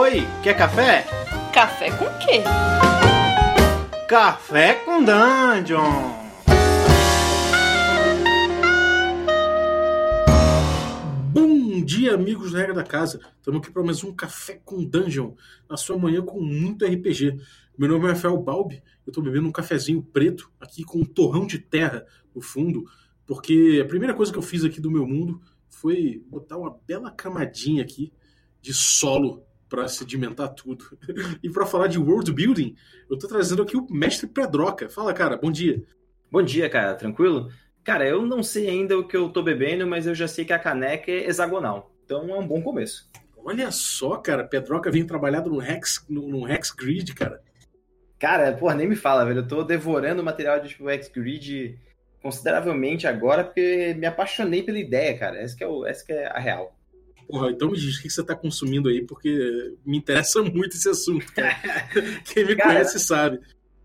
Oi, quer café? Café com quê? Café com Dungeon! Bom dia, amigos da Regra da Casa. Estamos aqui para mais um Café com Dungeon, na sua manhã com muito RPG. Meu nome é Rafael Balbi, eu estou bebendo um cafezinho preto aqui com um torrão de terra no fundo, porque a primeira coisa que eu fiz aqui do meu mundo foi botar uma bela camadinha aqui de solo para sedimentar tudo. e para falar de world building, eu estou trazendo aqui o mestre Pedroca. Fala, cara, bom dia. Bom dia, cara, tranquilo? Cara, eu não sei ainda o que eu tô bebendo, mas eu já sei que a caneca é hexagonal. Então é um bom começo. Olha só, cara, Pedroca vem trabalhado no Hex, no, no Hex Grid, cara. Cara, porra, nem me fala, velho. Eu tô devorando o material de tipo, Hex Grid consideravelmente agora, porque me apaixonei pela ideia, cara. Essa que é, o, essa que é a real. Porra, então me diz o que você tá consumindo aí, porque me interessa muito esse assunto, cara. Quem me cara, conhece sabe.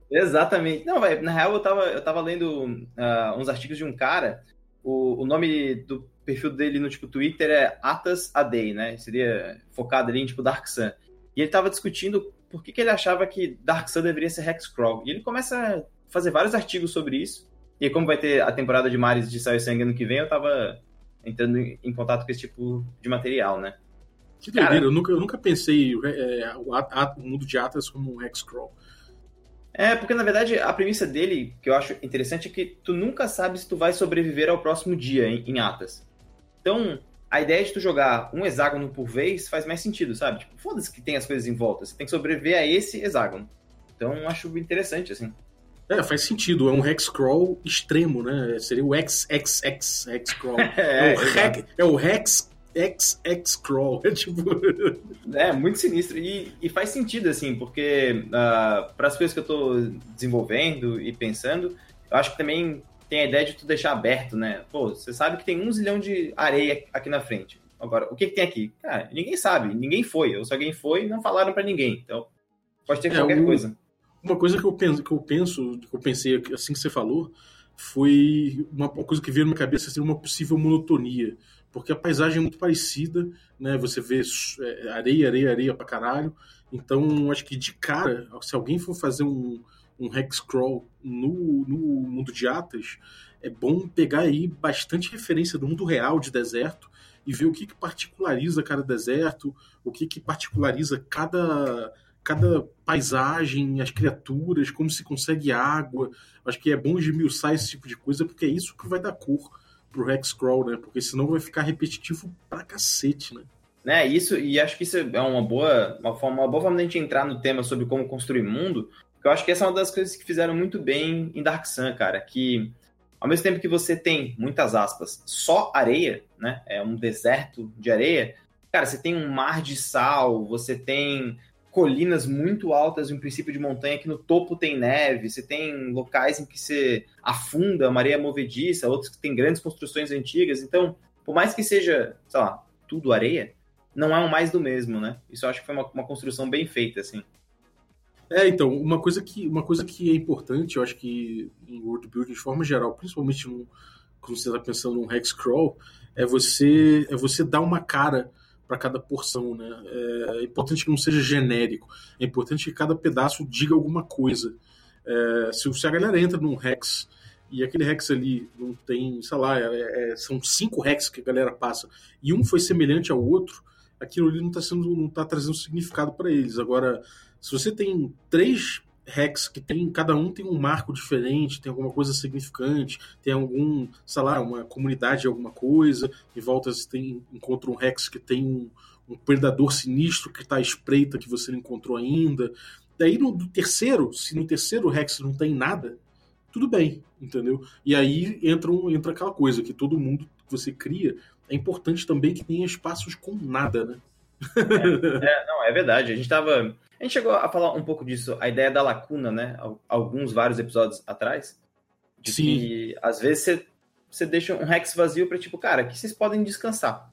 Exatamente. Não, velho, na real eu tava, eu tava lendo uh, uns artigos de um cara, o, o nome do perfil dele no tipo Twitter é Atas Adei, né? Seria focado ali em tipo Dark Sun. E ele tava discutindo por que, que ele achava que Dark Sun deveria ser Hexcrawl. E ele começa a fazer vários artigos sobre isso. E como vai ter a temporada de Mares de Saio Sangue ano que vem, eu tava entrando em contato com esse tipo de material, né? Que doideira, eu, nunca, eu nunca pensei é, o, o, mundo de Atlas como um Hexcrawl. É, porque na verdade a premissa dele, que eu acho interessante, é que tu nunca sabe se tu vai sobreviver ao próximo dia em, em Atas. Então, a ideia de tu jogar um hexágono por vez faz mais sentido, sabe? Tipo, foda-se que tem as coisas em volta, você tem que sobreviver a esse hexágono. Então, acho interessante, assim. É, faz sentido. É um hexcrawl extremo, né? Seria o XXX hexcrawl. é, é, o hex, é o hex XX crawl. É tipo. É, muito sinistro. E, e faz sentido, assim, porque uh, para as coisas que eu estou desenvolvendo e pensando, eu acho que também tem a ideia de tu deixar aberto, né? Pô, você sabe que tem um zilhão de areia aqui na frente. Agora, o que, que tem aqui? Cara, ninguém sabe, ninguém foi. Ou se alguém foi, não falaram para ninguém. Então, pode ter é, qualquer o... coisa. Uma coisa que eu penso, que eu penso, que eu pensei assim que você falou, foi uma, coisa que veio na minha cabeça seria uma possível monotonia, porque a paisagem é muito parecida, né? Você vê é, areia, areia, areia pra caralho. Então, acho que de cara, se alguém for fazer um, um hex crawl no, no mundo de Atas, é bom pegar aí bastante referência do mundo real de deserto e ver o que, que particulariza cada deserto, o que, que particulariza cada cada paisagem, as criaturas, como se consegue água. Acho que é bom esmiuçar esse tipo de coisa, porque é isso que vai dar cor pro Hexcrawl, né? Porque senão vai ficar repetitivo pra cacete, né? Né, isso, e acho que isso é uma boa, uma, forma, uma boa forma de a gente entrar no tema sobre como construir mundo, porque eu acho que essa é uma das coisas que fizeram muito bem em Dark Sun, cara, que ao mesmo tempo que você tem, muitas aspas, só areia, né, é um deserto de areia, cara, você tem um mar de sal, você tem colinas muito altas em um princípio de montanha que no topo tem neve, você tem locais em que você afunda areia movediça, outros que tem grandes construções antigas. Então, por mais que seja, sei lá, tudo areia, não é um mais do mesmo, né? Isso eu acho que foi uma, uma construção bem feita, assim. É, então, uma coisa que, uma coisa que é importante, eu acho que em world building de forma geral, principalmente no, quando você está pensando num hex crawl, é você, é você dar uma cara para cada porção, né? É importante que não seja genérico. É importante que cada pedaço diga alguma coisa. É, se, se a galera entra num Rex e aquele Rex ali não tem, sei lá, é, é, são cinco Rex que a galera passa e um foi semelhante ao outro, aquilo ali não está sendo, não tá trazendo significado para eles. Agora, se você tem três Rex que tem cada um tem um marco diferente, tem alguma coisa significante, tem algum, sei lá, uma comunidade de alguma coisa, e volta você tem encontra um Rex que tem um, um predador sinistro que está à espreita que você não encontrou ainda. Daí no terceiro, se no terceiro Rex não tem nada, tudo bem, entendeu? E aí entra, um, entra aquela coisa que todo mundo que você cria é importante também que tenha espaços com nada, né? É, é, não, é verdade. A gente tava. A gente chegou a falar um pouco disso, a ideia da lacuna, né? Alguns, vários episódios atrás. De Sim. que às vezes você, você deixa um Rex vazio para tipo, cara, que vocês podem descansar.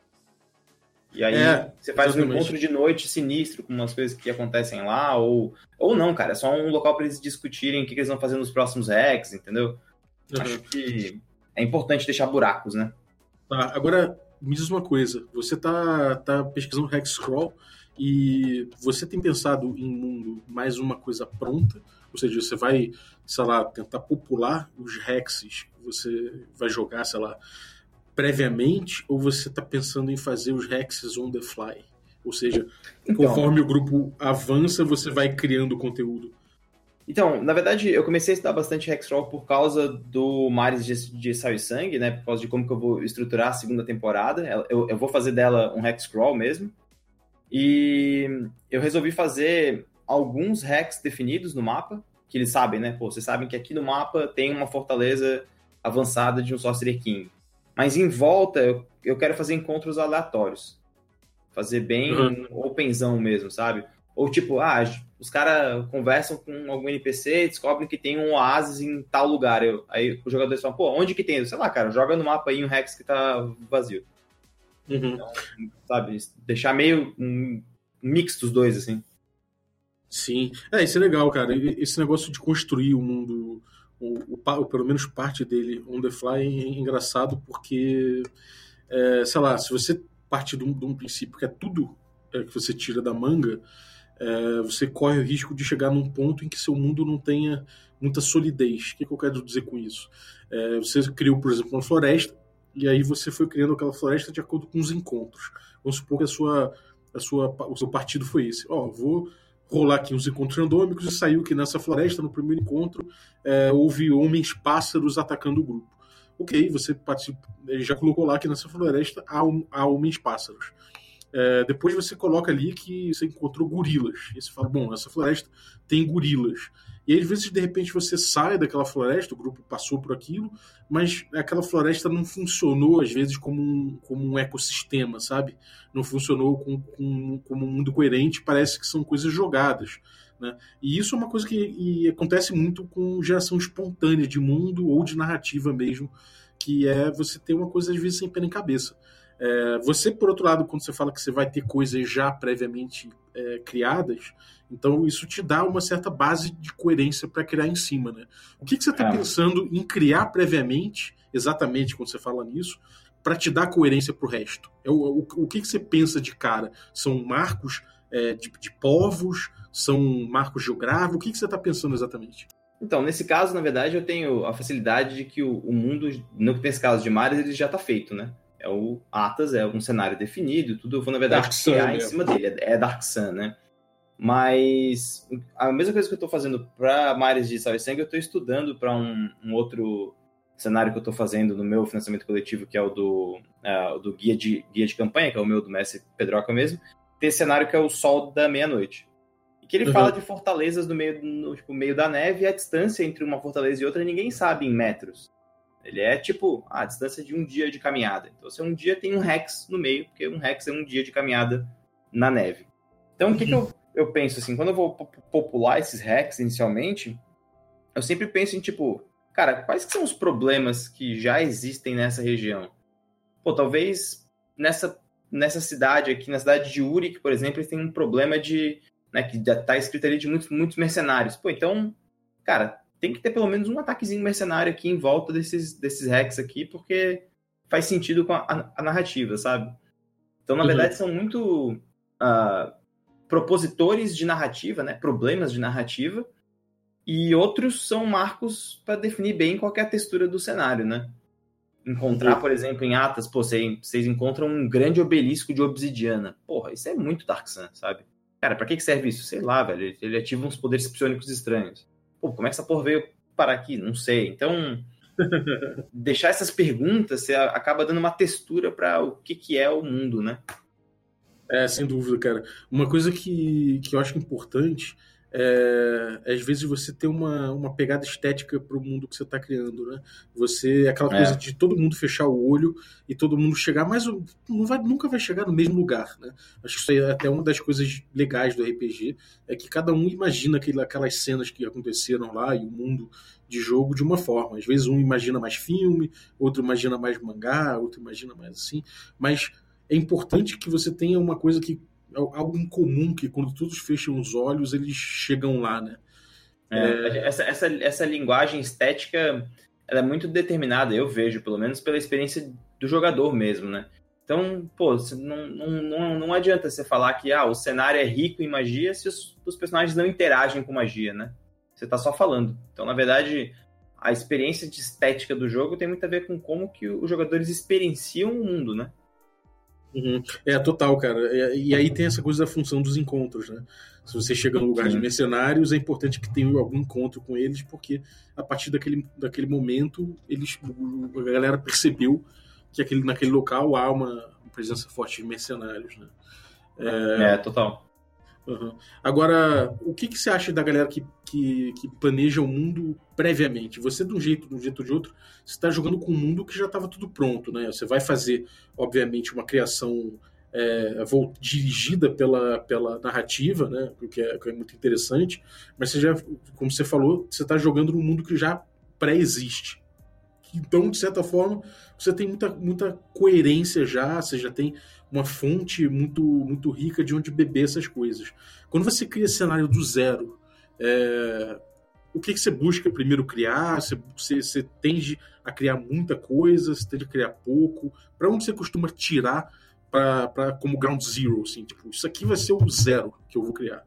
E aí é, você faz exatamente. um encontro de noite sinistro com umas coisas que acontecem lá, ou, ou não, cara, é só um local para eles discutirem o que, que, eles vão fazer nos próximos Rex, entendeu? Uhum. Acho que é importante deixar buracos, né? Tá, agora me diz uma coisa, você tá, tá pesquisando Hexcrawl E você tem pensado em mundo mais uma coisa pronta? Ou seja, você vai, sei lá, tentar popular os hexes você vai jogar, sei lá, previamente? Ou você está pensando em fazer os hexes on the fly? Ou seja, então, conforme o grupo avança, você vai criando conteúdo. Então, na verdade, eu comecei a estudar bastante Hexcrawl por causa do Mares de, de Sal e Sangue, né? Por causa de como que eu vou estruturar a segunda temporada. Eu, eu vou fazer dela um Hexcrawl mesmo. E eu resolvi fazer alguns hacks definidos no mapa, que eles sabem, né? Pô, vocês sabem que aqui no mapa tem uma fortaleza avançada de um Sorcerer King. Mas em volta, eu, eu quero fazer encontros aleatórios. Fazer bem uhum. openzão mesmo, sabe? Ou tipo, ah, os caras conversam com algum NPC e descobrem que tem um oásis em tal lugar. Eu, aí os jogadores falam, pô, onde que tem? Sei lá, cara, joga no mapa aí um Rex que tá vazio. Uhum. Então, sabe, deixar meio um mix dos dois, assim. Sim, é, isso é legal, cara. Esse negócio de construir o mundo, o, o, pelo menos parte dele on the fly, é engraçado porque, é, sei lá, se você parte de um, de um princípio que é tudo é, que você tira da manga, é, você corre o risco de chegar num ponto em que seu mundo não tenha muita solidez. O que, que eu quero dizer com isso? É, você criou, por exemplo, uma floresta, e aí você foi criando aquela floresta de acordo com os encontros. Vamos supor que a sua, a sua, o seu partido foi esse. Ó, oh, vou rolar aqui uns encontros randômicos e saiu que nessa floresta, no primeiro encontro, é, houve homens-pássaros atacando o grupo. Ok, você ele já colocou lá que nessa floresta há, há homens-pássaros. É, depois você coloca ali que você encontrou gorilas. E você fala, bom, essa floresta tem gorilas. E às vezes, de repente, você sai daquela floresta, o grupo passou por aquilo, mas aquela floresta não funcionou, às vezes, como um, como um ecossistema, sabe? Não funcionou com, com, como um mundo coerente, parece que são coisas jogadas. Né? E isso é uma coisa que acontece muito com geração espontânea de mundo ou de narrativa mesmo, que é você ter uma coisa, às vezes, sem pé nem cabeça. É, você, por outro lado, quando você fala que você vai ter coisas já previamente é, criadas, então isso te dá uma certa base de coerência para criar em cima, né? O que, que você está é. pensando em criar previamente, exatamente quando você fala nisso, para te dar coerência para o resto? O, o, o que, que você pensa de cara? São marcos é, de, de, povos? São marcos geográficos? O que, que você está pensando exatamente? Então, nesse caso, na verdade, eu tenho a facilidade de que o, o mundo, nesse caso de mares, ele já está feito, né? É o Atas, é um cenário definido, tudo eu vou, na verdade, Dark criar em cima dele. É, é Dark Sun, né? Mas a mesma coisa que eu estou fazendo para Mares de Sal e Sangue, eu estou estudando para um, um, outro cenário que eu estou fazendo no meu financiamento coletivo, que é o do, uh, do guia, de, guia de campanha, que é o meu do Mestre Pedroca mesmo. Tem esse cenário que é o Sol da Meia-Noite. E que ele uhum. fala de fortalezas no meio, no tipo, meio da neve e a distância entre uma fortaleza e outra ninguém sabe em metros. Ele é tipo a distância de um dia de caminhada. Então, se um dia tem um hex no meio, porque um hex é um dia de caminhada na neve. Então, o que, que eu, eu penso assim? Quando eu vou popular esses hacks inicialmente, eu sempre penso em tipo, cara, quais são os problemas que já existem nessa região? Pô, talvez nessa, nessa cidade aqui, na cidade de Uric, por exemplo, eles um problema de. Né, que já tá escrito ali de muitos, muitos mercenários. Pô, então, cara, tem que ter pelo menos um ataquezinho mercenário aqui em volta desses, desses hacks aqui, porque faz sentido com a, a, a narrativa, sabe? Então, na uhum. verdade, são muito uh, propositores de narrativa, né? Problemas de narrativa, e outros são marcos para definir bem qual é a textura do cenário, né? Encontrar, uhum. por exemplo, em Atas, pô, vocês encontram um grande obelisco de obsidiana. Porra, isso é muito Dark Sun, sabe? Cara, pra que serve isso? Sei lá, velho. Ele ativa uns poderes psionicos estranhos pô, como é que essa porra veio parar aqui? Não sei. Então, deixar essas perguntas você acaba dando uma textura para o que, que é o mundo, né? É, sem dúvida, cara. Uma coisa que, que eu acho importante é, às vezes você ter uma, uma pegada estética para o mundo que você está criando, né? Você aquela é. coisa de todo mundo fechar o olho e todo mundo chegar, mas não vai, nunca vai chegar no mesmo lugar, né? Acho que isso é até uma das coisas legais do RPG é que cada um imagina aquele, aquelas cenas que aconteceram lá e o mundo de jogo de uma forma. Às vezes um imagina mais filme, outro imagina mais mangá, outro imagina mais assim, mas é importante que você tenha uma coisa que é algo em comum que quando todos fecham os olhos eles chegam lá, né? É, é... Essa, essa, essa linguagem estética ela é muito determinada, eu vejo, pelo menos pela experiência do jogador mesmo, né? Então, pô, não, não, não, não adianta você falar que ah, o cenário é rico em magia se os, os personagens não interagem com magia, né? Você tá só falando. Então, na verdade, a experiência de estética do jogo tem muito a ver com como que os jogadores experienciam o mundo, né? Uhum. É, total, cara. E, e, aí tem essa coisa da função dos encontros, né? Se você chega no lugar de mercenários, é importante que tenha algum encontro com eles, porque a partir daquele, daquele momento, eles, a galera percebeu que aquele, naquele local há uma presença forte de mercenários, né? É, é total. Uhum. Agora, o que, que você acha da galera que, que, que, planeja o mundo previamente? Você, de um jeito, de um jeito ou de outro, está jogando com um mundo que já estava tudo pronto, né? Você vai fazer, obviamente, uma criação é, dirigida pela, pela narrativa, né? O que é, que é muito interessante, mas você já, como você falou, você está jogando num mundo que já pré-existe. Então, de certa forma, você tem muita, muita coerência já, você já tem uma fonte muito, muito rica de onde beber essas coisas. Quando você cria cenário do zero, é, o que, que você busca primeiro criar? Você, você, você, tende a criar muita coisa, você tende a criar pouco? Para onde você costuma tirar pra, pra, como ground zero? Assim, tipo, isso aqui vai ser o zero que eu vou criar.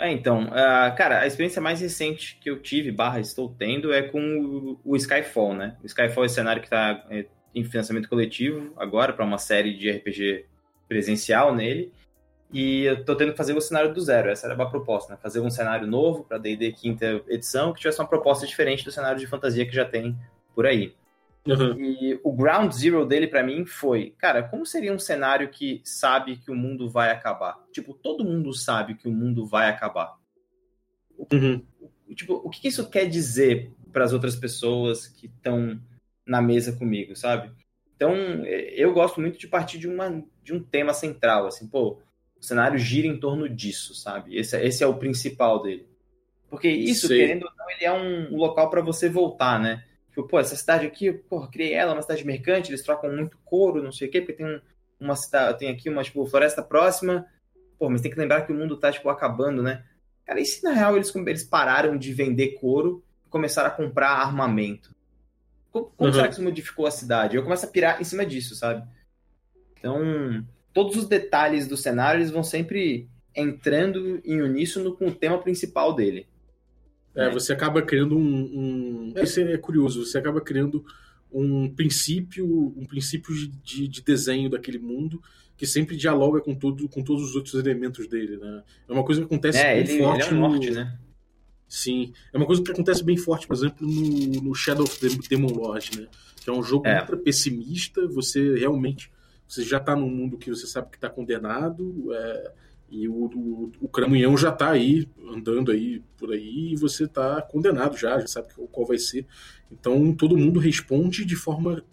É, então, uh, cara, a experiência mais recente que eu tive, barra estou tendo, é com o, o Skyfall, né? O Skyfall é um cenário que está é, em financiamento coletivo agora para uma série de RPG presencial nele. E eu tô tendo que fazer o cenário do zero. Essa era a proposta, né? Fazer um cenário novo para D&D quinta edição que tivesse uma proposta diferente do cenário de fantasia que já tem por aí. Uhum. E o ground zero dele para mim foi, cara, como seria um cenário que sabe que o mundo vai acabar? Tipo, todo mundo sabe que o mundo vai acabar. Uhum. Tipo, o que isso quer dizer para as outras pessoas que estão na mesa comigo, sabe? Então, eu gosto muito de partir de, uma, de um tema central, assim, pô, o cenário gira em torno disso, sabe? Esse, esse é o principal dele. Porque isso, Sei. querendo ou não, ele é um, um local para você voltar, né? Tipo, pô, essa cidade aqui, pô, criei ela, uma cidade mercante, eles trocam muito couro, não sei o quê, porque tem uma cidade, tem aqui uma, tipo, floresta próxima, pô, mas tem que lembrar que o mundo tá, tipo, acabando, né? Cara, e se na real eles, eles pararam de vender couro e começaram a comprar armamento? Como, como uhum. será que isso modificou a cidade? Eu começo a pirar em cima disso, sabe? Então, todos os detalhes do cenário eles vão sempre entrando em uníssono com o tema principal dele. É, né? você acaba criando um, um. Isso é curioso, você acaba criando um princípio, um princípio de, de desenho daquele mundo que sempre dialoga com, todo, com todos os outros elementos dele, né? É uma coisa que acontece é, bem ele, forte ele é um norte, no... né? Sim. É uma coisa que acontece bem forte, por exemplo, no, no Shadow of the Demon Lord, né? Que é um jogo é. ultra pessimista, você realmente você já está num mundo que você sabe que está condenado, é, e o, o, o Cramunhão já está aí, andando aí por aí, e você está condenado já, já sabe qual vai ser. Então todo mundo responde de forma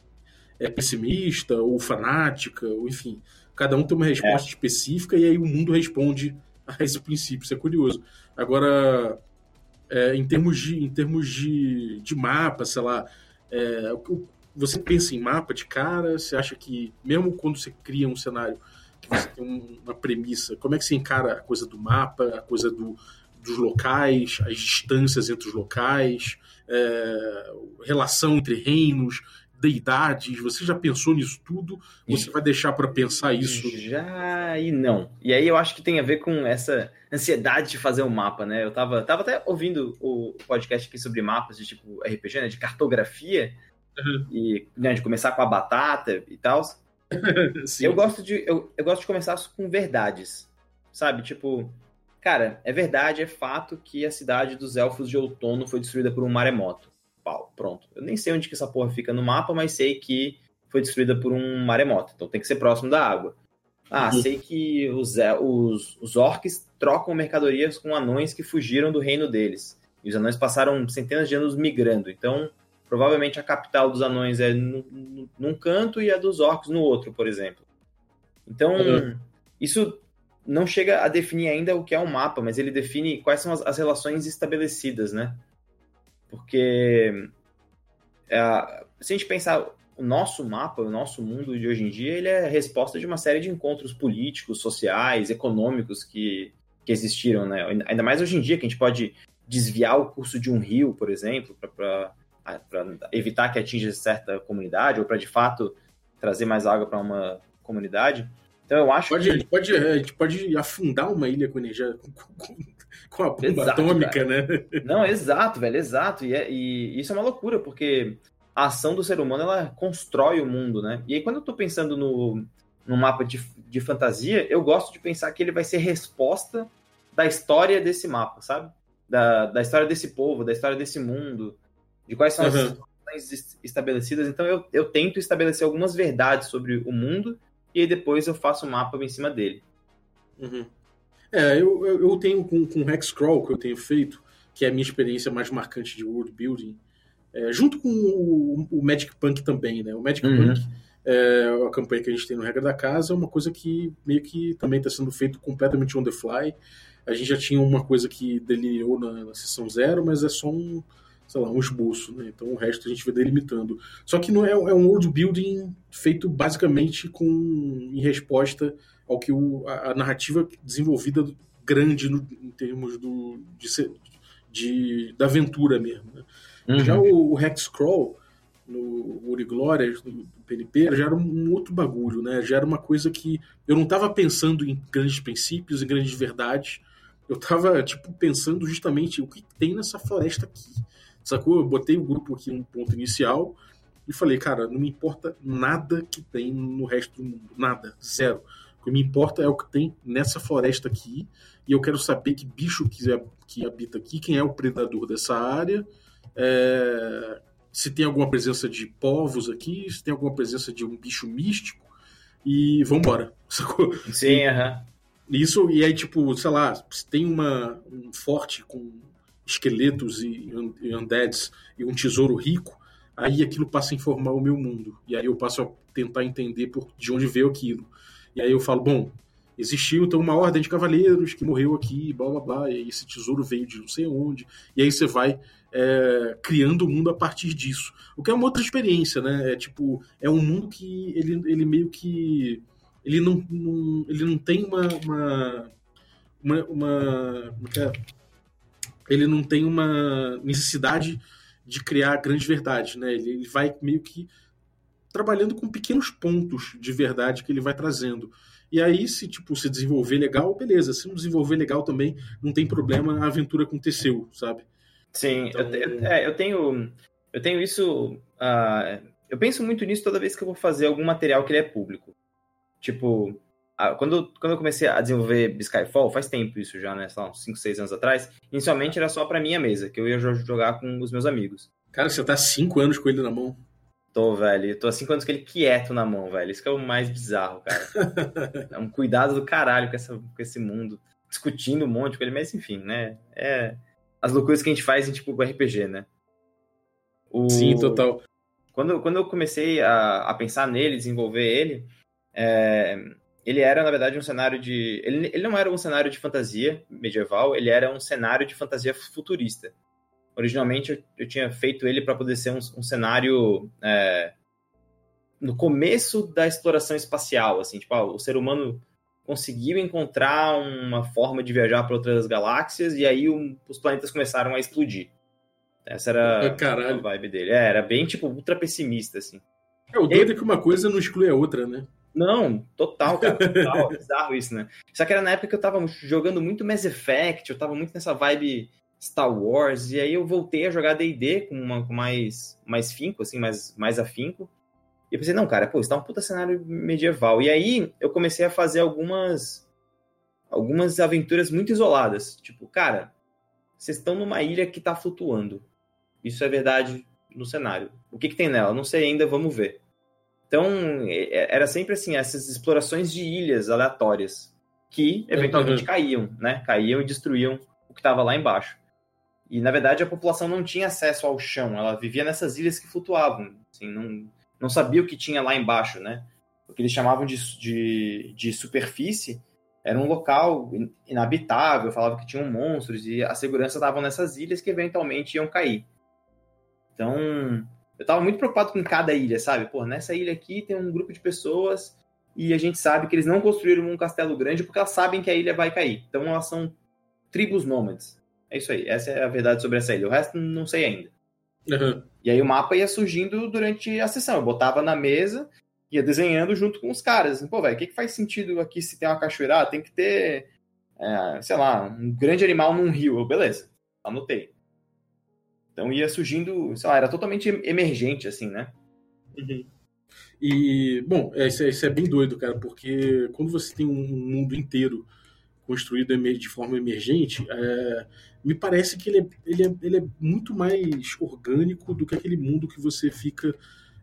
é, pessimista ou fanática, ou enfim. Cada um tem uma resposta é. específica e aí o mundo responde a esse princípio. Isso é curioso. Agora, é, em termos de, em termos de, de mapa, sei lá, é, você pensa em mapa de cara? Você acha que, mesmo quando você cria um cenário que você tem uma premissa, como é que você encara a coisa do mapa, a coisa do, dos locais, as distâncias entre os locais, é, relação entre reinos? deidades? Você já pensou nisso tudo? Você vai deixar para pensar isso? Já e não. E aí eu acho que tem a ver com essa ansiedade de fazer um mapa, né? Eu tava, tava até ouvindo o podcast aqui sobre mapas de tipo RPG, né? De cartografia. Uhum. E né, de começar com a batata e tal. eu gosto de eu, eu gosto de começar com verdades. Sabe? Tipo, cara, é verdade, é fato que a cidade dos elfos de outono foi destruída por um maremoto pau. Pronto. Eu nem sei onde que essa porra fica no mapa, mas sei que foi destruída por um maremoto. Então tem que ser próximo da água. Ah, uhum. sei que os, os, os orcs trocam mercadorias com anões que fugiram do reino deles. E os anões passaram centenas de anos migrando. Então, provavelmente a capital dos anões é num, num canto e a dos orcs no outro, por exemplo. Então, uhum. isso não chega a definir ainda o que é um mapa, mas ele define quais são as, as relações estabelecidas, né? Porque é, se a gente pensar o nosso mapa, o nosso mundo de hoje em dia, ele é a resposta de uma série de encontros políticos, sociais, econômicos que, que existiram, né? Ainda mais hoje em dia, que a gente pode desviar o curso de um rio, por exemplo, para evitar que atinja certa comunidade, ou para de fato trazer mais água para uma comunidade. Então eu acho pode, que. A gente, pode, a gente pode afundar uma ilha com energia. Com, com, a bomba exato, atômica, né? Não, exato, velho, exato. E, é, e, isso é uma loucura, porque a ação do ser humano ela constrói o mundo, né? E aí, quando eu tô pensando no, no mapa de, de fantasia, eu gosto de pensar que ele vai ser resposta da história desse mapa, sabe? Da, da história desse povo, da história desse mundo, de quais são uhum. as situações estabelecidas. Então, eu, eu tento estabelecer algumas verdades sobre o mundo e aí depois eu faço um mapa em cima dele. Uhum. É, eu, eu, eu tenho com, com o Hexcrawl que eu tenho feito, que é a minha experiência mais marcante de world building, é, junto com o, o, Magic Punk também, né? O Magic uhum. Punk, é, a campanha que a gente tem no Regra da Casa, é uma coisa que meio que também está sendo feito completamente on the fly. A gente já tinha uma coisa que delineou na, na sessão zero, mas é só um, sei lá, um esboço, né? Então o resto a gente vai delimitando. Só que não é, é um world building feito basicamente com em resposta ao que o, a, a narrativa desenvolvida grande no, em termos do, de, de, da aventura mesmo. Né? Uhum. Já o, o Hexcrawl, no Uri Glória, no PNP, já era um outro bagulho, né? Já era uma coisa que eu não estava pensando em grandes princípios, em grandes verdades. Eu estava tipo, pensando justamente o que tem nessa floresta aqui. Sacou? Eu botei o grupo aqui um ponto inicial e falei, cara, não me importa nada que tem no resto do mundo. Nada. Zero. O que me importa é o que tem nessa floresta aqui. E eu quero saber que bicho que, é, que habita aqui, quem é o predador dessa área é, se tem alguma presença de povos aqui, se tem alguma presença de um bicho místico, e vambora, sacou? Sim, aham. E, isso, e aí, tipo, sei lá, se tem uma, um forte com esqueletos e, e undeads e um tesouro rico, aí aquilo passa a informar o meu mundo. E aí eu passo a tentar entender por, de onde veio aquilo. E aí eu falo, bom, existiu então uma ordem de cavaleiros que morreu aqui, blá blá blá, e esse tesouro veio de não sei onde, e aí você vai é, criando o mundo a partir disso. O que é uma outra experiência, né? É tipo, é um mundo que ele, ele meio que. Ele não, não ele não tem uma. uma, uma, uma é? Ele não tem uma necessidade de criar grandes verdades, né? Ele, ele vai meio que trabalhando com pequenos pontos de verdade que ele vai trazendo. E aí, se tipo, se desenvolver legal, beleza. Se não desenvolver legal também, não tem problema, a aventura aconteceu, sabe? Sim, então... eu, é, eu tenho. Eu tenho isso. Uh, eu penso muito nisso toda vez que eu vou fazer algum material que ele é público. Tipo, quando, quando eu comecei a desenvolver Skyfall, faz tempo isso já, né? São uns 5, 6 anos atrás. Inicialmente era só pra minha mesa, que eu ia jogar com os meus amigos. Cara, você tá 5 anos com ele na mão. Tô, velho. Eu tô há cinco anos com ele quieto na mão, velho. Isso que é o mais bizarro, cara. é um cuidado do caralho com, essa, com esse mundo. Discutindo um monte com ele, mas enfim, né? É as loucuras que a gente faz em tipo RPG, né? O... Sim, total. Quando, quando eu comecei a, a pensar nele, desenvolver ele, é... ele era, na verdade, um cenário de. Ele, ele não era um cenário de fantasia medieval, ele era um cenário de fantasia futurista originalmente eu, eu tinha feito ele para poder ser um, um cenário é, no começo da exploração espacial, assim, tipo, ah, o ser humano conseguiu encontrar uma forma de viajar para outras galáxias e aí um, os planetas começaram a explodir. Essa era Caralho. a vibe dele. É, era bem, tipo, ultra pessimista, assim. É, o doido é que uma coisa não exclui a outra, né? Não, total, cara, total. bizarro isso, né? Só que era na época que eu tava jogando muito Mass Effect, eu tava muito nessa vibe Star Wars, e aí eu voltei a jogar D&D com, uma, com mais, mais finco, assim, mais, mais afinco. E eu pensei, não, cara, pô, isso tá um puta cenário medieval. E aí eu comecei a fazer algumas algumas aventuras muito isoladas. Tipo, cara, vocês estão numa ilha que tá flutuando. Isso é verdade no cenário. O que, que tem nela? Não sei ainda, vamos ver. Então, era sempre assim, essas explorações de ilhas aleatórias que eventualmente uhum. caíam, né? Caíam e destruíam o que estava lá embaixo. E, na verdade, a população não tinha acesso ao chão, ela vivia nessas ilhas que flutuavam, assim, não, não sabia o que tinha lá embaixo, né? O que eles chamavam de, de, de superfície era um local inabitável, falava que tinham monstros e a segurança estava nessas ilhas que eventualmente iam cair. Então, eu estava muito preocupado com cada ilha, sabe? Pô, nessa ilha aqui tem um grupo de pessoas e a gente sabe que eles não construíram um castelo grande porque elas sabem que a ilha vai cair. Então, elas são tribos nômades. É isso aí. Essa é a verdade sobre essa ilha. O resto não sei ainda. Uhum. E aí o mapa ia surgindo durante a sessão. Eu botava na mesa ia desenhando junto com os caras. Pô, velho, o que, que faz sentido aqui se tem uma cachoeira? Ah, tem que ter, é, sei lá, um grande animal num rio. Beleza, anotei. Então ia surgindo, sei lá, era totalmente emergente, assim, né? Uhum. E, bom, é, isso é, isso é, bem doido, cara, porque quando você tem um mundo inteiro construído de forma emergente, é, me parece que ele é, ele, é, ele é muito mais orgânico do que aquele mundo que você fica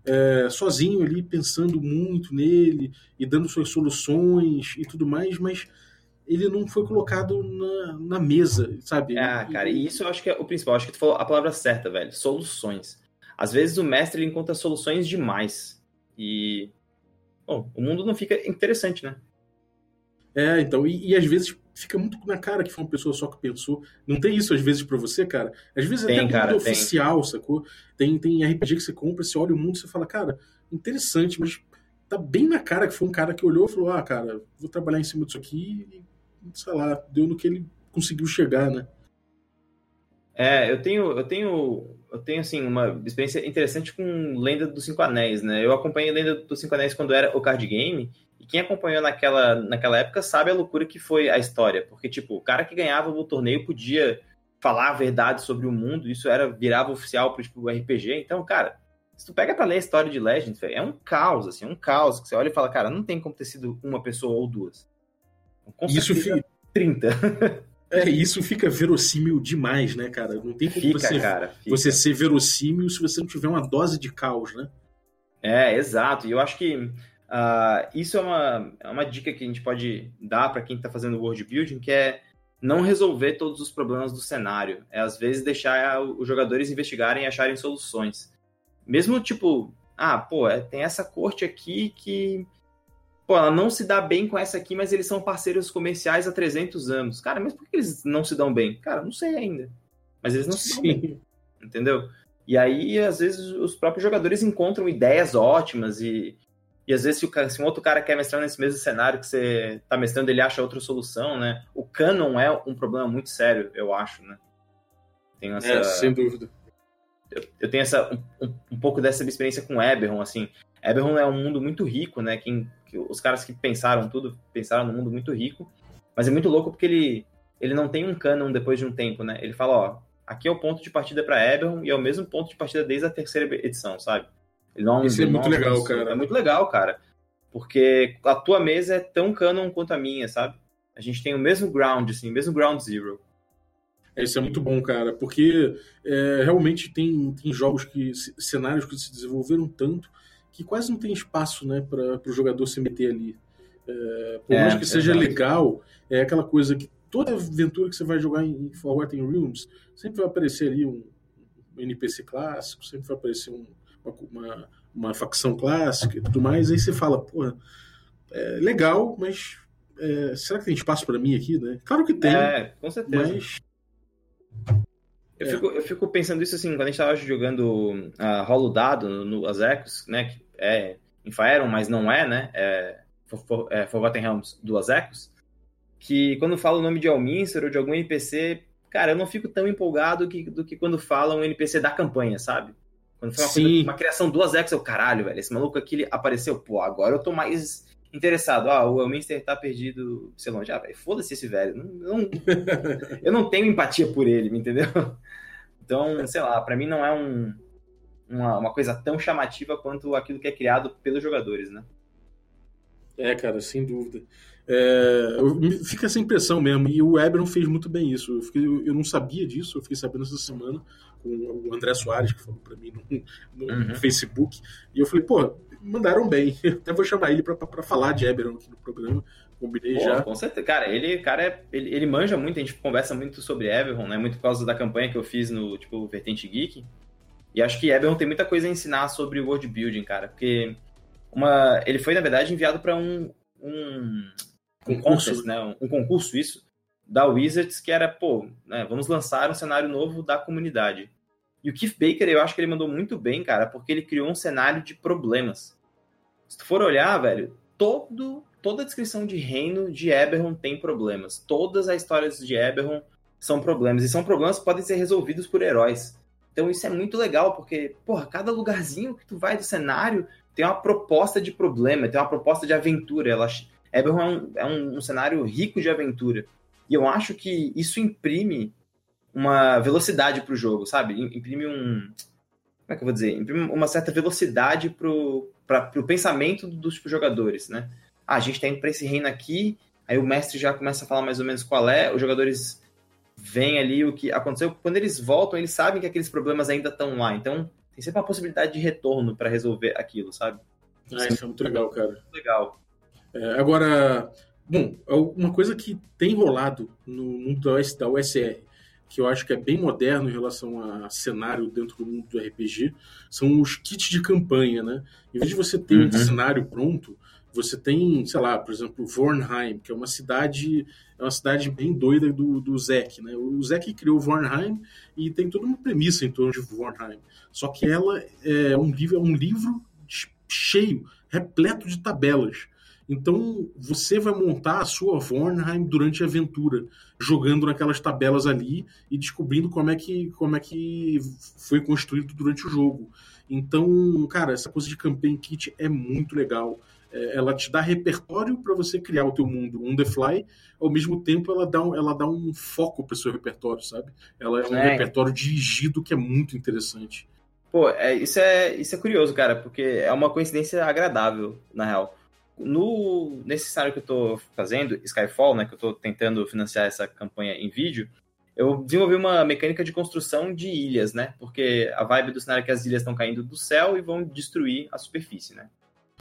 é, sozinho ali, pensando muito nele e dando suas soluções e tudo mais, mas ele não foi colocado na, na mesa, sabe? Ah, cara, e isso eu acho que é o principal. Acho que tu falou a palavra certa, velho. Soluções. Às vezes o mestre ele encontra soluções demais. E. Bom, o mundo não fica interessante, né? É, então, e, e às vezes fica muito na cara que foi uma pessoa só que pensou. Não tem isso às vezes para você, cara? Às vezes tem, até cara, mundo oficial, sacou? Tem, tem RPG que você compra, você olha o mundo e você fala, cara, interessante, mas tá bem na cara que foi um cara que olhou e falou, ah, cara, vou trabalhar em cima disso aqui sei lá, deu no que ele conseguiu chegar, né? É, eu tenho, eu tenho, eu tenho assim uma experiência interessante com Lenda dos Cinco Anéis, né? Eu acompanhei Lenda dos Cinco Anéis quando era o card game e quem acompanhou naquela, naquela época sabe a loucura que foi a história, porque tipo o cara que ganhava o torneio podia falar a verdade sobre o mundo, isso era virava oficial para tipo RPG. Então, cara, se tu pega para ler a história de Legends, é um caos, assim, é um caos que você olha e fala, cara, não tem como ter sido uma pessoa ou duas. Com isso fica 30. É, isso fica verossímil demais, né, cara? Não tem como fica, você, cara, você ser verossímil se você não tiver uma dose de caos, né? É, exato. E eu acho que uh, isso é uma, é uma dica que a gente pode dar para quem está fazendo world building, que é não resolver todos os problemas do cenário. É, às vezes, deixar os jogadores investigarem e acharem soluções. Mesmo, tipo, ah, pô, é, tem essa corte aqui que pô, ela não se dá bem com essa aqui, mas eles são parceiros comerciais há 300 anos. Cara, mas por que eles não se dão bem? Cara, não sei ainda. Mas eles não se dão bem. Entendeu? E aí, às vezes, os próprios jogadores encontram ideias ótimas e, e às vezes, se, o, se um outro cara quer mestrar nesse mesmo cenário que você tá mestrando, ele acha outra solução, né? O canon é um problema muito sério, eu acho, né? Tenho essa... É, sem dúvida. Eu, eu tenho essa, um, um, um pouco dessa experiência com Eberron, assim. Eberron é um mundo muito rico, né? Quem, os caras que pensaram tudo, pensaram num mundo muito rico, mas é muito louco porque ele, ele não tem um canon depois de um tempo, né? Ele fala, ó, aqui é o ponto de partida para Eberron e é o mesmo ponto de partida desde a terceira edição, sabe? Ele não, Isso é muito legal, cara. É muito legal, cara. Porque a tua mesa é tão canon quanto a minha, sabe? A gente tem o mesmo ground, assim, o mesmo ground zero. É, isso é muito bom, cara, porque é, realmente tem, tem jogos que. cenários que se desenvolveram tanto que quase não tem espaço né, para o jogador se meter ali. É, por é, mais que seja legal, é aquela coisa que toda aventura que você vai jogar em Forgotten Realms sempre vai aparecer ali um, NPC clássico, sempre vai aparecer um, uma, uma, facção clássica e tudo mais. Aí você fala, pô, é legal, mas é, será que tem espaço para mim aqui, né? Claro que tem. É, com certeza. Mas eu, é. fico, eu fico pensando isso assim, quando a gente tava jogando uh, rolo dado no, no Azecos, né? Que é Infaeron, mas não é, né? É, for, é Forgotten Realms do Azecos. Que quando fala o nome de Alminster ou de algum NPC, cara, eu não fico tão empolgado que, do que quando fala um NPC da campanha, sabe? Quando foi uma, coisa, uma criação do Azecos, eu, caralho, velho, esse maluco aqui apareceu, pô, agora eu tô mais interessado. Ah, o Elminster tá perdido, sei lá, já, velho, foda-se esse velho. Não, não, eu não tenho empatia por ele, entendeu? Então, sei lá, para mim não é um, uma, uma coisa tão chamativa quanto aquilo que é criado pelos jogadores, né? É, cara, sem dúvida. É, fica essa impressão mesmo. E o Eberon fez muito bem isso. Eu, fiquei, eu, não sabia disso, eu fiquei sabendo essa semana com o André Soares, que falou para mim no, no, uhum. Facebook. E eu falei, pô, mandaram bem. Até vou chamar ele para falar de Eberon aqui no programa. Combinei Pô, já. Com certeza. Cara, ele, cara ele, ele manja muito, a gente conversa muito sobre Eberron, né? Muito por causa da campanha que eu fiz no, tipo, Vertente Geek. E acho que Eberron tem muita coisa a ensinar sobre o world building, cara. Porque uma, ele foi, na verdade, enviado para um, um, um contest, né? Um, um, concurso, isso, da Wizards, que era, pô, né, vamos lançar um cenário novo da comunidade. E o Keith Baker, eu acho que ele mandou muito bem, cara, porque ele criou um cenário de problemas. Se tu for olhar, velho, todo, toda a descrição de reino de Eberron tem problemas. Todas as histórias de Eberron são problemas. E são problemas que podem ser resolvidos por heróis. Então isso é muito legal, porque, porra, cada lugarzinho que tu vai do cenário tem uma proposta de problema, tem uma proposta de aventura. Ela, Eberron é, um, é um, um cenário rico de aventura. E eu acho que isso imprime uma velocidade para o jogo, sabe? Imprime um. Como é que eu vou dizer? Imprime uma certa velocidade para o pensamento dos jogadores, né? Ah, a gente está indo para esse reino aqui, aí o mestre já começa a falar mais ou menos qual é, os jogadores veem ali o que aconteceu. Quando eles voltam, eles sabem que aqueles problemas ainda estão lá. Então, tem sempre uma possibilidade de retorno para resolver aquilo, sabe? Ah, isso é muito legal, cara. Muito legal. É, agora, bom, uma coisa que tem rolado no mundo da USR, que eu acho que é bem moderno em relação a cenário dentro do mundo do RPG, são os kits de campanha, né? Em vez de você ter uhum. um cenário pronto, você tem, sei lá, por exemplo, Vornheim, que é uma cidade é uma cidade bem doida do, do Zek, né? O Zek criou Vornheim e tem toda uma premissa em torno de Vornheim. Só que ela é um livro, é um livro cheio, repleto de tabelas. Então você vai montar a sua Vornheim durante a aventura, jogando naquelas tabelas ali e descobrindo como é que, como é que foi construído durante o jogo. Então, cara, essa coisa de campaign kit é muito legal. É, ela te dá repertório para você criar o teu mundo on the fly, ao mesmo tempo ela dá um, ela dá um foco para o seu repertório, sabe? Ela é um é. repertório dirigido que é muito interessante. Pô, é, isso, é, isso é curioso, cara, porque é uma coincidência agradável, na real. No, nesse cenário que eu estou fazendo, Skyfall, né, que eu estou tentando financiar essa campanha em vídeo, eu desenvolvi uma mecânica de construção de ilhas, né? Porque a vibe do cenário é que as ilhas estão caindo do céu e vão destruir a superfície, né?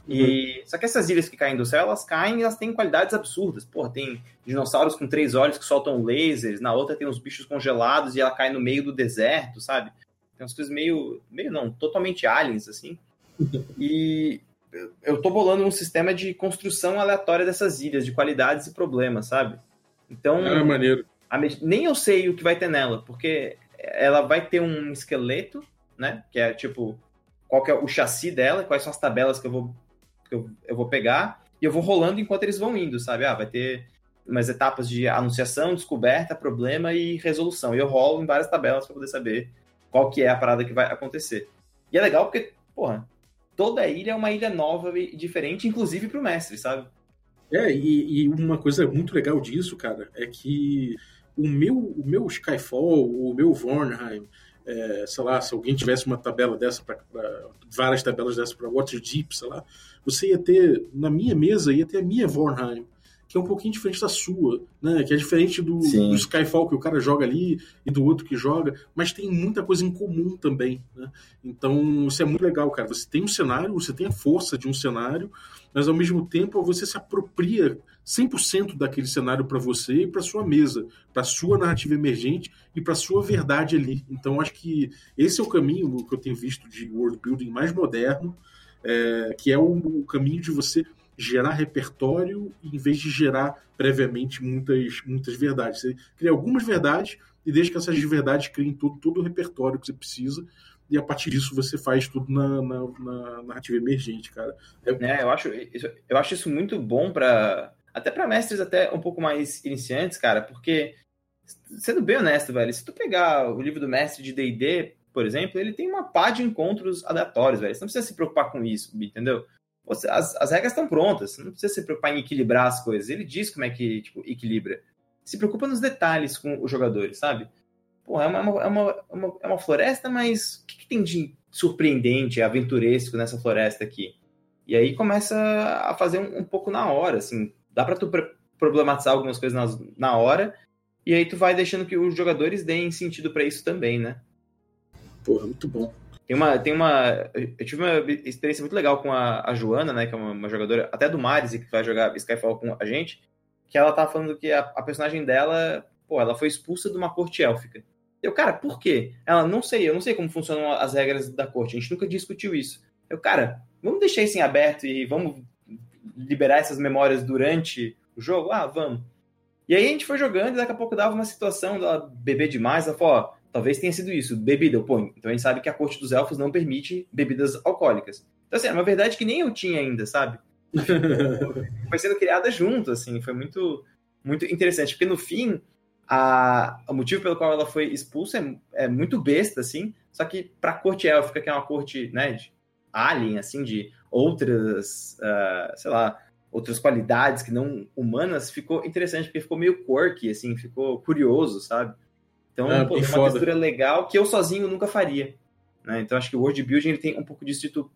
E, uhum. Só que essas ilhas que caem do céu, elas caem e elas têm qualidades absurdas. Porra, tem dinossauros com três olhos que soltam lasers, na outra tem uns bichos congelados e ela cai no meio do deserto, sabe? Tem umas coisas meio. meio não, totalmente aliens, assim. E eu tô bolando um sistema de construção aleatória dessas ilhas, de qualidades e problemas, sabe? Então. É maneiro. A, nem eu sei o que vai ter nela, porque ela vai ter um esqueleto, né? Que é tipo. Qual que é o chassi dela, quais são as tabelas que eu vou que eu, eu vou pegar e eu vou rolando enquanto eles vão indo, sabe? Ah, vai ter umas etapas de anunciação, descoberta, problema e resolução. E eu rolo em várias tabelas para poder saber qual que é a parada que vai acontecer. E é legal porque, porra, toda ilha é uma ilha nova e diferente, inclusive para o mestre, sabe? É, e, e, uma coisa muito legal disso, cara, é que o meu, o meu Skyfall, o meu Vornheim, é, sei lá, se alguém tivesse uma tabela dessa, pra, pra várias tabelas dessa para Waterdeep, sei lá, você ia ter, na minha mesa, ia ter a minha Vornheim, que é um pouquinho diferente da sua, né? Que é diferente do, do, Skyfall que o cara joga ali e do outro que joga, mas tem muita coisa em comum também, né? Então, isso é muito legal, cara. Você tem um cenário, você tem a força de um cenário, mas ao mesmo tempo você se apropria 100% daquele cenário para você e para sua mesa, para sua narrativa emergente e para sua verdade ali. Então, acho que esse é o caminho que eu tenho visto de world building mais moderno é, que é o, o, caminho de você gerar repertório em vez de gerar previamente muitas, muitas verdades. Você cria algumas verdades e deixa que essas verdades criem todo, todo o repertório que você precisa e a partir disso você faz tudo na, na, na narrativa emergente, cara. É... é, eu, acho eu acho isso muito bom para até para mestres até um pouco mais iniciantes, cara, porque sendo bem honesto, velho, se tu pegar o livro do mestre de D&D, por exemplo, ele tem uma pá de encontros aleatórios, velho. Você não precisa se preocupar com isso, entendeu? Você, as, as regras estão prontas, você não precisa se preocupar em equilibrar as coisas. Ele diz como é que tipo, equilibra. Se preocupa nos detalhes com os jogadores, sabe? Pô, é uma, é uma, é uma, é uma floresta, mas o que, que, tem de surpreendente, aventuresco nessa floresta aqui? E aí começa a fazer um, um pouco na hora, assim. Dá pra tu problematizar algumas coisas na, na hora, e aí tu vai deixando que os jogadores deem sentido para isso também, né? Porra, muito bom. Tem uma, tem uma. Eu tive uma experiência muito legal com a, a Joana, né? Que é uma, uma, jogadora, até do Maris, que vai jogar Skyfall com a gente. Que ela tava falando que a, a, personagem dela, pô, ela foi expulsa de uma corte élfica. Eu, cara, por quê? Ela, não sei, eu não sei como funcionam as regras da corte. A gente nunca discutiu isso. Eu, cara, vamos deixar isso em aberto e vamos liberar essas memórias durante o jogo? Ah, vamos. E aí a gente foi jogando e daqui a pouco dava uma situação dela beber demais. Ela falou: ó, Talvez tenha sido isso, bebida. Pô, então a gente sabe que a corte dos elfos não permite bebidas alcoólicas. Então, assim, é uma verdade que nem eu tinha ainda, sabe? foi sendo criada junto, assim, foi muito, muito interessante. Porque no fim, a, o motivo pelo qual ela foi expulsa é, é muito besta, assim, só que pra corte élfica, que é uma corte, né, de alien, assim, de outras, uh, sei lá, outras qualidades que não humanas, ficou interessante, porque ficou meio quirky, assim, ficou curioso, sabe? Então, é, pô, uma textura legal que eu sozinho nunca faria. Né? Então, acho que o world building ele tem um pouco disso de tu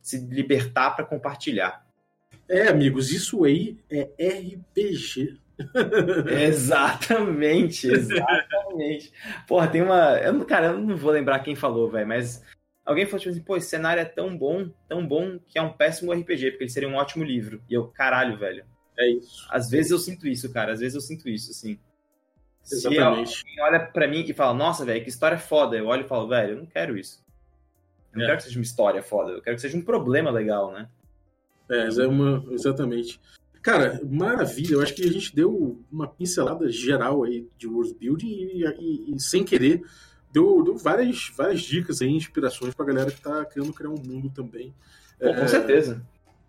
se libertar para compartilhar. É, amigos, isso aí é RPG. exatamente, exatamente. Porra, tem uma. Eu, cara, eu não vou lembrar quem falou, velho, mas alguém falou tipo assim, pô, esse cenário é tão bom, tão bom, que é um péssimo RPG, porque ele seria um ótimo livro. E eu, caralho, velho. É isso. Às vezes eu sinto isso, cara. Às vezes eu sinto isso, assim. Exatamente. Se olha pra mim e fala, nossa, velho, que história foda. Eu olho e falo, velho, eu não quero isso. Eu não é. quero que seja uma história foda. Eu quero que seja um problema legal, né? É, é uma. Exatamente. Cara, maravilha. Eu acho que a gente deu uma pincelada geral aí de world building e, e, e sem querer deu, deu várias, várias dicas aí, inspirações pra galera que tá querendo criar um mundo também. Pô, é, com certeza.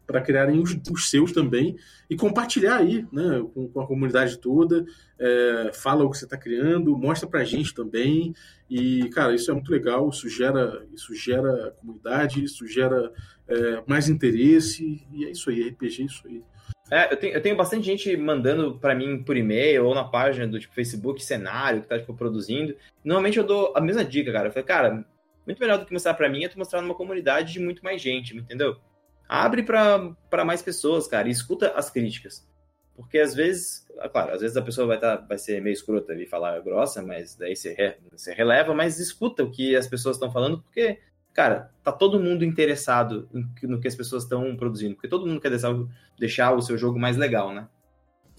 Para criarem os, os, seus também e compartilhar aí, né, com, com a comunidade toda. É, fala o que você está criando, mostra pra gente também. E, cara, isso é muito legal. Isso gera, isso gera comunidade, isso gera é, mais interesse. E é isso aí, RPG é isso aí. É, eu tenho, eu tenho bastante gente mandando para mim por e-mail ou na página do tipo Facebook cenário que tá tipo produzindo. Normalmente eu dou a mesma dica, cara. Eu falei, cara, muito melhor do que mostrar para mim é tu mostrar numa comunidade de muito mais gente, entendeu? Abre para mais pessoas, cara, e escuta as críticas. Porque às vezes, ah, claro, às vezes a pessoa vai, tá, vai ser meio escrota e falar grossa, mas daí você, re, você releva, mas escuta o que as pessoas estão falando, porque cara, tá todo mundo interessado no que as pessoas estão produzindo, porque todo mundo quer deixar, deixar o seu jogo mais legal, né?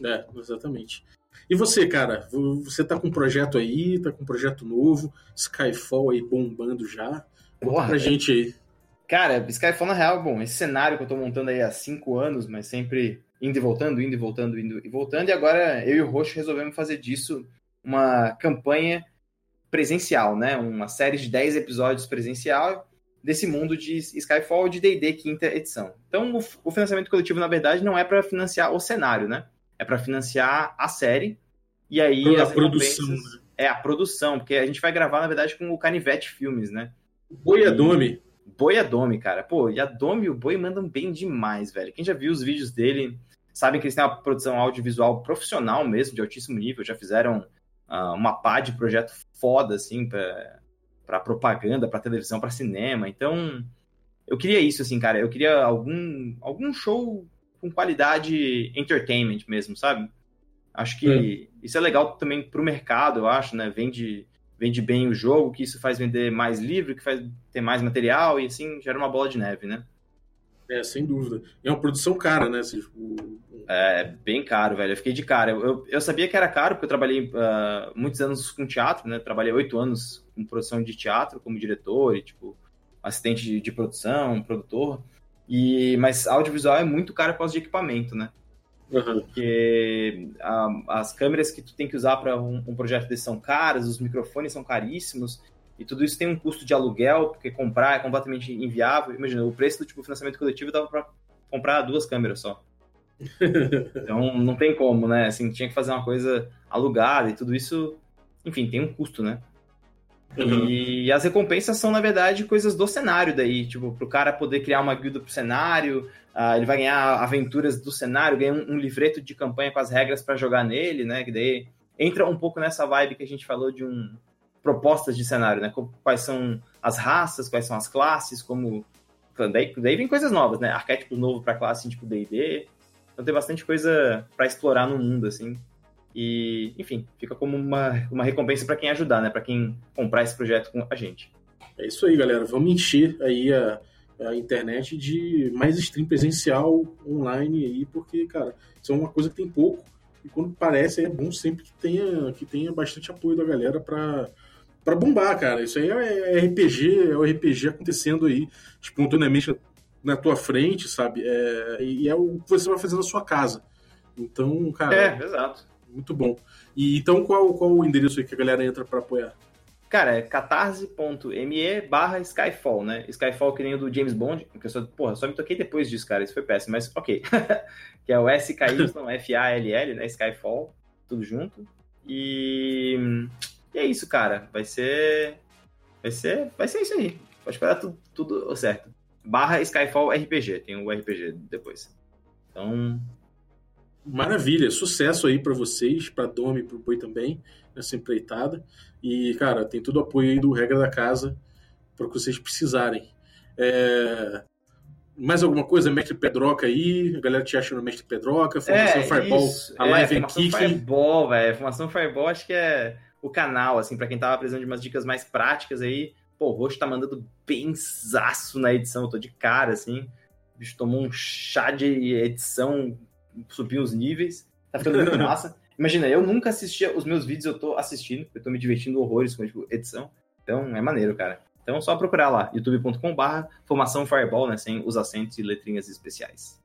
É, exatamente. E você, cara, você tá com um projeto aí, tá com um projeto novo, Skyfall aí bombando já. Conta pra é... gente aí. Cara, Skyfall na real, bom, esse cenário que eu tô montando aí há cinco anos, mas sempre indo e voltando, indo e voltando, indo e voltando, e agora eu e o Roxo resolvemos fazer disso uma campanha presencial, né? Uma série de 10 episódios presencial desse mundo de Skyfall de D&D quinta edição. Então, o, financiamento coletivo, na verdade, não é para financiar o cenário, né? É para financiar a série. E aí a produção. Né? É a produção, porque a gente vai gravar, na verdade, com o Canivete Filmes, né? Boiadome. Boiadome, cara. Pô, e a Domi e o Boi mandam bem demais, velho. Quem já viu os vídeos dele sabe que eles têm uma produção audiovisual profissional mesmo, de altíssimo nível. Já fizeram uh, uma pá de projeto foda, assim, para propaganda, para televisão, para cinema. Então, eu queria isso, assim, cara. Eu queria algum, algum show com qualidade entertainment mesmo, sabe? Acho que é. isso é legal também para o mercado, eu acho, né? Vende, vende bem o jogo, que isso faz vender mais livro, que faz ter mais material e assim gera uma bola de neve, né? É, sem dúvida. É uma produção cara, né? Tipo... É, bem caro, velho. Eu fiquei de cara. Eu, eu, eu sabia que era caro, porque eu trabalhei uh, muitos anos com teatro, né? Trabalhei oito anos com produção de teatro, como diretor e, tipo, assistente de, de produção, produtor. E, mas audiovisual é muito caro por causa de equipamento, né? Uhum. Porque a, as câmeras que tu tem que usar para um, um projeto desse são caras, os microfones são caríssimos. E tudo isso tem um custo de aluguel, porque comprar é completamente inviável. Imagina, o preço do tipo financiamento coletivo dava para comprar duas câmeras só. então não tem como, né? Assim, tinha que fazer uma coisa alugada e tudo isso, enfim, tem um custo, né? Uhum. E as recompensas são, na verdade, coisas do cenário daí. Tipo, pro cara poder criar uma guilda pro cenário, uh, ele vai ganhar aventuras do cenário, ganha um, um livreto de campanha com as regras para jogar nele, né? Que daí entra um pouco nessa vibe que a gente falou de um, propostas de cenário, né? Quais são as raças, quais são as classes, como. Daí, daí vem coisas novas, né? Arquétipos novos para classe tipo DD. Então tem bastante coisa para explorar no mundo, assim. E, enfim, fica como uma, uma recompensa para quem ajudar, né? Para quem comprar esse projeto com a gente. É isso aí, galera. Vamos encher aí a, a internet de mais stream presencial online aí, porque, cara, isso é uma coisa que tem pouco. E quando parece, é bom sempre que tenha, que tenha bastante apoio da galera para para bombar, cara. Isso aí é, é RPG, é o RPG acontecendo aí espontaneamente na tua frente, sabe? É, e é o que você vai fazer na sua casa. Então, cara. É, exato. Muito bom. E então, qual, qual o endereço aí que a galera entra para apoiar? Cara, é catarse.me barra Skyfall, né? Skyfall que nem o do James Bond, que eu só, porra, só me toquei depois disso, cara, isso foi péssimo, mas ok. que é o S-K-Y-F-A-L-L, né? Skyfall, tudo junto. E e é isso, cara. Vai ser. Vai ser. Vai ser isso aí. Pode esperar tudo, tudo certo. barra Skyfall RPG. Tem o RPG depois. Então. Maravilha, sucesso aí para vocês, para Domi, para o Boi também, nessa empreitada. E, cara, tem todo o apoio aí do Regra da Casa para o que vocês precisarem. É... Mais alguma coisa, Mestre Pedroca aí? A galera te acha no Mestre Pedroca, Formação é, Fireball, isso. a live é, Formação Fireball, velho. Formação Fireball acho que é o canal, assim, para quem tava precisando de umas dicas mais práticas aí. Pô, o Roxo tá mandando benzaço na edição, eu tô de cara, assim. O bicho tomou um chá de edição, subiu os níveis. Tá ficando muito massa. Imagina, eu nunca assistia os meus vídeos, eu tô assistindo, eu tô me divertindo horrores com tipo, edição. Então é maneiro, cara. Então é só procurar lá, youtube.com/barra formação Fireball, né? Sem os acentos e letrinhas especiais.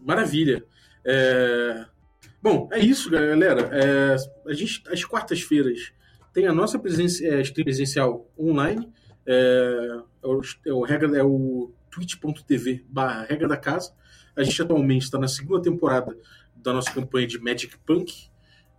Maravilha. É... Bom, é isso, galera. É... A gente, às quartas-feiras, tem a nossa presença, é, presencial online. É, é, o, é o, regra, é o twitch.tv barra regra da casa. A gente atualmente está na segunda temporada da nossa campanha de Magic Punk.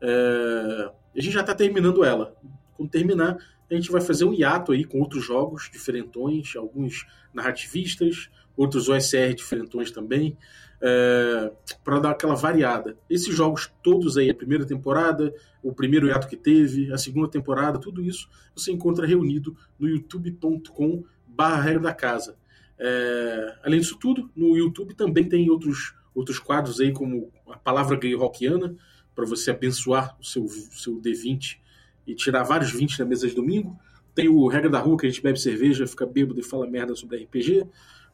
É, a gente já está terminando ela. Quando terminar, a gente vai fazer um hiato aí com outros jogos diferentões, alguns narrativistas, outros OSR diferentões também, é, para dar aquela variada. Esses jogos todos aí, a primeira temporada, o primeiro hiato que teve, a segunda temporada, tudo isso você encontra reunido no youtube.com barra da casa. É, além disso tudo, no YouTube também tem outros, outros quadros aí, como a palavra gay rockiana, para você abençoar o seu, seu D20 e tirar vários 20 na mesa de domingo. Tem o Regra da Rua, que a gente bebe cerveja, fica bêbado e fala merda sobre RPG.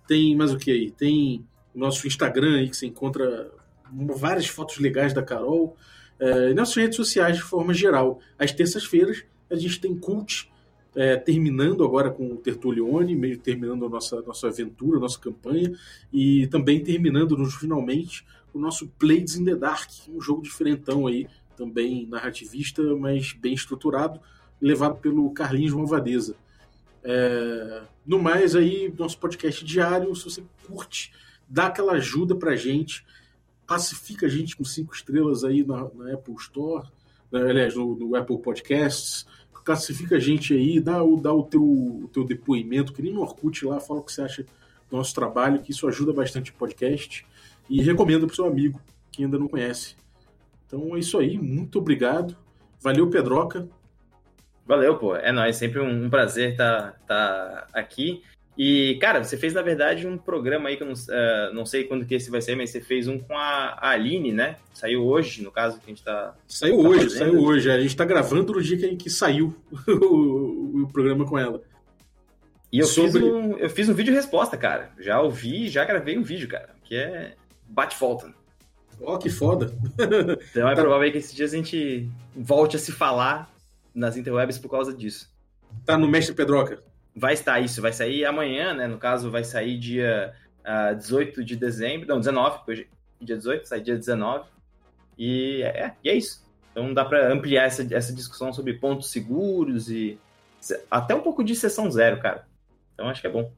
Tem mais o que aí? Tem o nosso Instagram aí, que você encontra várias fotos legais da Carol. É, e nossas redes sociais de forma geral. Às terças-feiras a gente tem cult é, terminando agora com o Tertulione, meio terminando a nossa, nossa aventura, a nossa campanha, e também terminando nos finalmente o nosso Blades in the Dark, um jogo diferentão aí, também narrativista, mas bem estruturado, levado pelo Carlinhos Malvadeza. É, no mais, aí, nosso podcast diário, se você curte, dá aquela ajuda pra gente, classifica a gente com cinco estrelas aí na, na Apple Store, né, aliás, no, no, Apple Podcasts, classifica a gente aí, dá, o, dá o, teu, o teu depoimento, que nem no Orkut lá, fala o que você acha do nosso trabalho, que isso ajuda bastante o podcast, e recomenda pro seu amigo que ainda não conhece. Então é isso aí, muito obrigado. Valeu, Pedroca. Valeu, pô. É nóis, sempre um, um prazer estar tá, tá aqui. E, cara, você fez, na verdade, um programa aí que eu não, uh, não sei quando que esse vai sair, mas você fez um com a, a Aline, né? Saiu hoje, no caso, que a gente tá. Saiu tá hoje, fazendo. saiu hoje. A gente tá gravando no dia que, que saiu o, o, programa com ela. E eu, Sobre... fiz um, eu fiz um vídeo resposta, cara. Já ouvi, já gravei um vídeo, cara. Que é bate-volta. Ó, oh, que foda. então é tá. provável que esses dias a gente volte a se falar nas interwebs por causa disso. Tá no Mestre Pedroca. Vai estar isso, vai sair amanhã, né? No caso, vai sair dia uh, ah, 18 de dezembro, não, 19, hoje dia 18, sai dia 19. E é, e é isso. Então dá para ampliar essa, essa discussão sobre pontos seguros e até um pouco de sessão zero, cara. Então acho que é bom.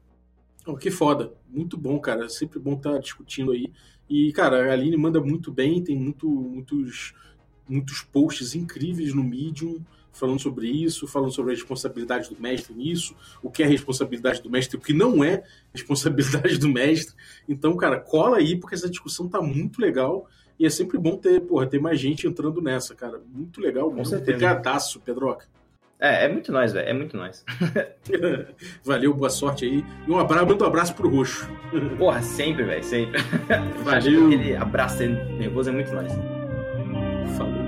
Oh, que foda. Muito bom, cara. Sempre bom estar tá discutindo aí. E, cara, a Aline manda muito bem, tem muito, muitos, muitos posts incríveis no Medium falando sobre isso, falando sobre a responsabilidade do mestre nisso, o que é responsabilidade do mestre e o que não é responsabilidade do mestre. Então, cara, cola aí, porque essa discussão tá muito legal. E é sempre bom ter, porra, ter mais gente entrando nessa, cara. Muito legal, Com muito obrigadaço, Pedroca. É, é muito nós, velho. É muito nós. Valeu, boa sorte aí. E um abraço, manda um abraço pro Roxo. Porra, sempre, velho, sempre. Valeu. Aquele abraço nervoso é muito nós. Falou.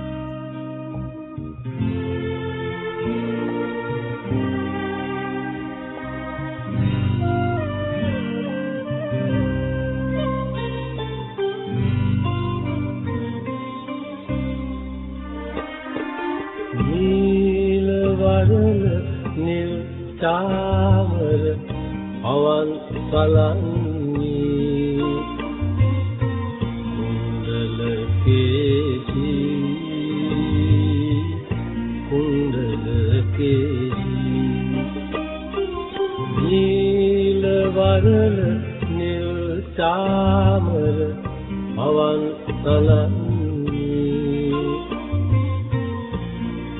වරල නිල් චාමර පවන් සලන්නේ.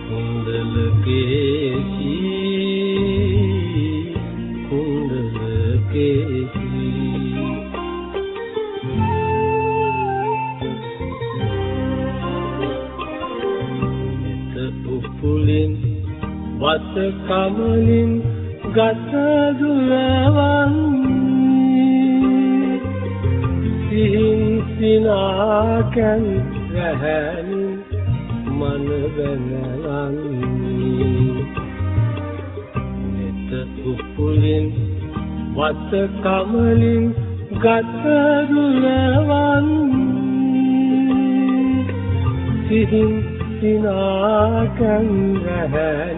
කුන්දල කේසී කුන්දල කේසී උපුලින් වත කමලින් ගත දුරවන්නේ සිහින් සිනා කැන් රැහැනි මන වෙනලන්නේ නෙත උපුලින් වත කමලින් ගත දුරවන්නේ සිහින් සිනා කැන් රැහැනි